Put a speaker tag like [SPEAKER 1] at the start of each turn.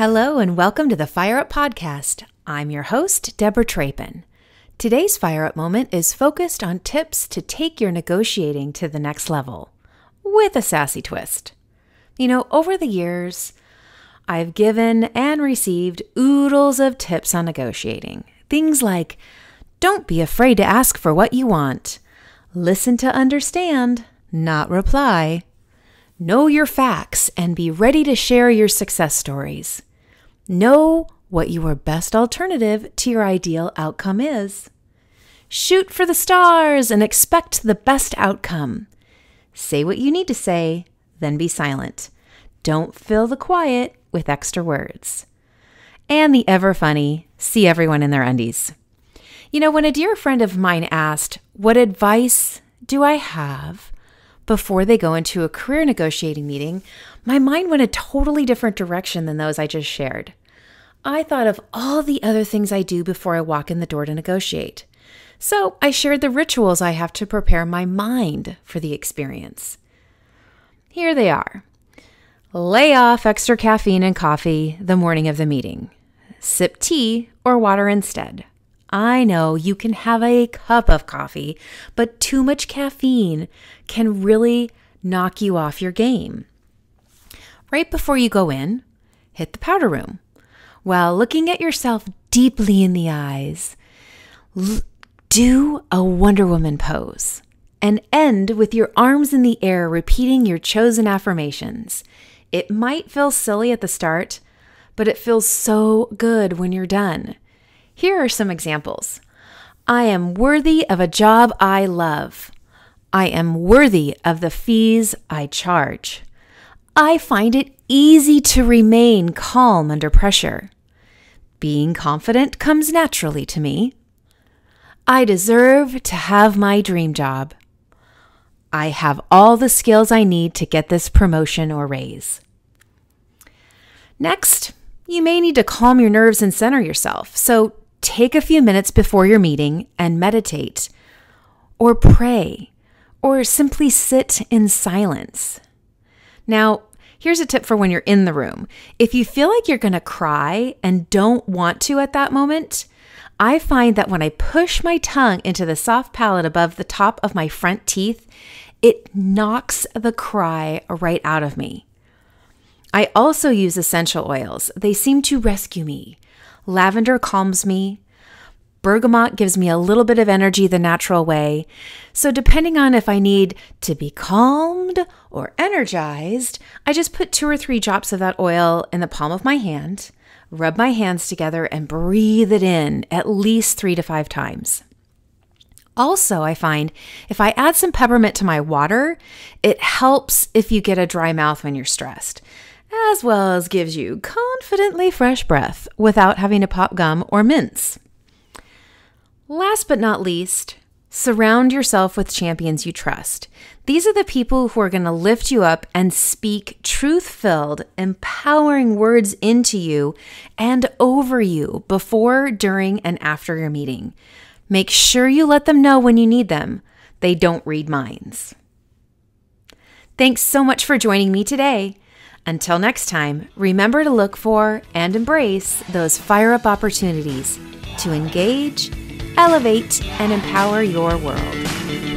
[SPEAKER 1] Hello, and welcome to the Fire Up Podcast. I'm your host, Deborah Trapin. Today's Fire Up moment is focused on tips to take your negotiating to the next level with a sassy twist. You know, over the years, I've given and received oodles of tips on negotiating. Things like don't be afraid to ask for what you want, listen to understand, not reply, know your facts, and be ready to share your success stories. Know what your best alternative to your ideal outcome is. Shoot for the stars and expect the best outcome. Say what you need to say, then be silent. Don't fill the quiet with extra words. And the ever funny, see everyone in their undies. You know, when a dear friend of mine asked, What advice do I have before they go into a career negotiating meeting? My mind went a totally different direction than those I just shared. I thought of all the other things I do before I walk in the door to negotiate. So I shared the rituals I have to prepare my mind for the experience. Here they are lay off extra caffeine and coffee the morning of the meeting, sip tea or water instead. I know you can have a cup of coffee, but too much caffeine can really knock you off your game. Right before you go in, hit the powder room while looking at yourself deeply in the eyes. L- do a Wonder Woman pose and end with your arms in the air, repeating your chosen affirmations. It might feel silly at the start, but it feels so good when you're done. Here are some examples I am worthy of a job I love. I am worthy of the fees I charge. I find it easy to remain calm under pressure. Being confident comes naturally to me. I deserve to have my dream job. I have all the skills I need to get this promotion or raise. Next, you may need to calm your nerves and center yourself. So take a few minutes before your meeting and meditate, or pray, or simply sit in silence. Now, Here's a tip for when you're in the room. If you feel like you're going to cry and don't want to at that moment, I find that when I push my tongue into the soft palate above the top of my front teeth, it knocks the cry right out of me. I also use essential oils. They seem to rescue me. Lavender calms me. Bergamot gives me a little bit of energy the natural way. So, depending on if I need to be calmed or energized, I just put two or three drops of that oil in the palm of my hand, rub my hands together, and breathe it in at least three to five times. Also, I find if I add some peppermint to my water, it helps if you get a dry mouth when you're stressed, as well as gives you confidently fresh breath without having to pop gum or mints. Last but not least, surround yourself with champions you trust. These are the people who are going to lift you up and speak truth filled, empowering words into you and over you before, during, and after your meeting. Make sure you let them know when you need them. They don't read minds. Thanks so much for joining me today. Until next time, remember to look for and embrace those fire up opportunities to engage elevate, and empower your world.